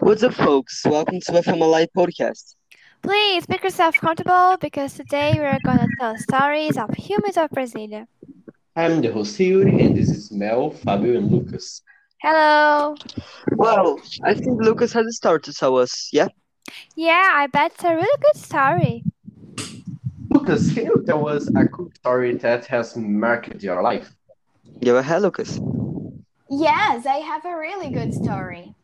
What's up, folks? Welcome to FMLI podcast. Please make yourself comfortable because today we're gonna tell stories of humans of Brasilia. I'm the host Yuri, and this is Mel, Fabio, and Lucas. Hello. Well, I think Lucas has a story to tell us, yeah? Yeah, I bet it's a really good story. Lucas, can you tell us a cool story that has marked your life? Go ahead, Lucas. Yes, I have a really good story.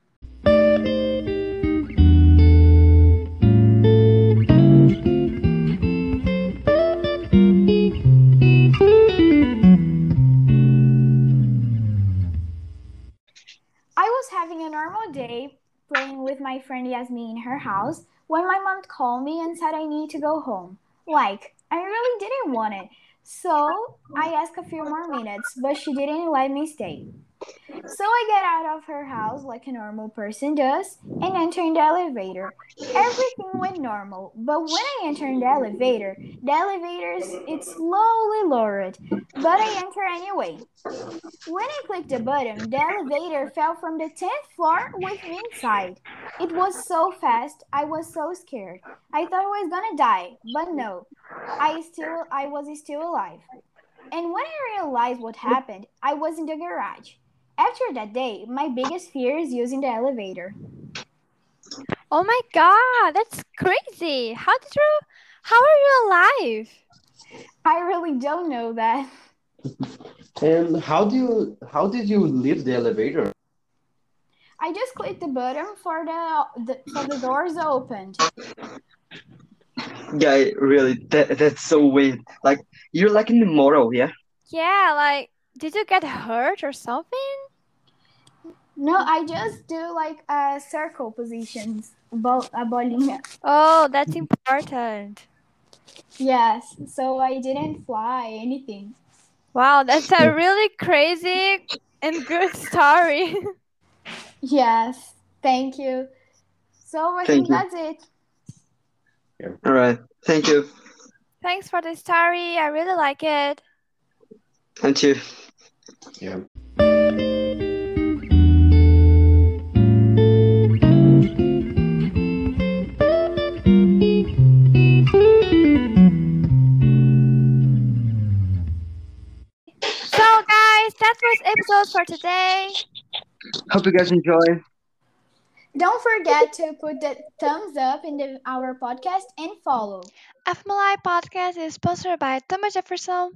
My friend Yasmin in her house when my mom called me and said I need to go home. Like, I really didn't want it. So I asked a few more minutes, but she didn't let me stay. So I get out of her house like a normal person does and enter the elevator. Everything went normal, but when I enter the elevator, the elevator is slowly lowered, but I enter anyway. When I clicked the button, the elevator fell from the 10th floor with me inside. It was so fast, I was so scared. I thought I was gonna die, but no. I still I was still alive. And when I realized what happened, I was in the garage. After that day, my biggest fear is using the elevator. Oh my god, that's crazy. How did you how are you alive? I really don't know that. And how do you how did you leave the elevator? I just clicked the button for the, the for the doors opened. Yeah, really, that, that's so weird. Like, you're like an immortal, yeah? Yeah, like did you get hurt or something? No, I just do like uh, circle positions, bo- a bolinha. Oh, that's important. Yes, so I didn't fly anything. Wow, that's a really crazy and good story. Yes, thank you. So I Thank think you. that's it. All right. Thank you. Thanks for the story. I really like it. Thank you. Yeah. Guys, that episode for today. Hope you guys enjoy. Don't forget to put the thumbs up in the, our podcast and follow. FMLI podcast is sponsored by Thomas Jefferson.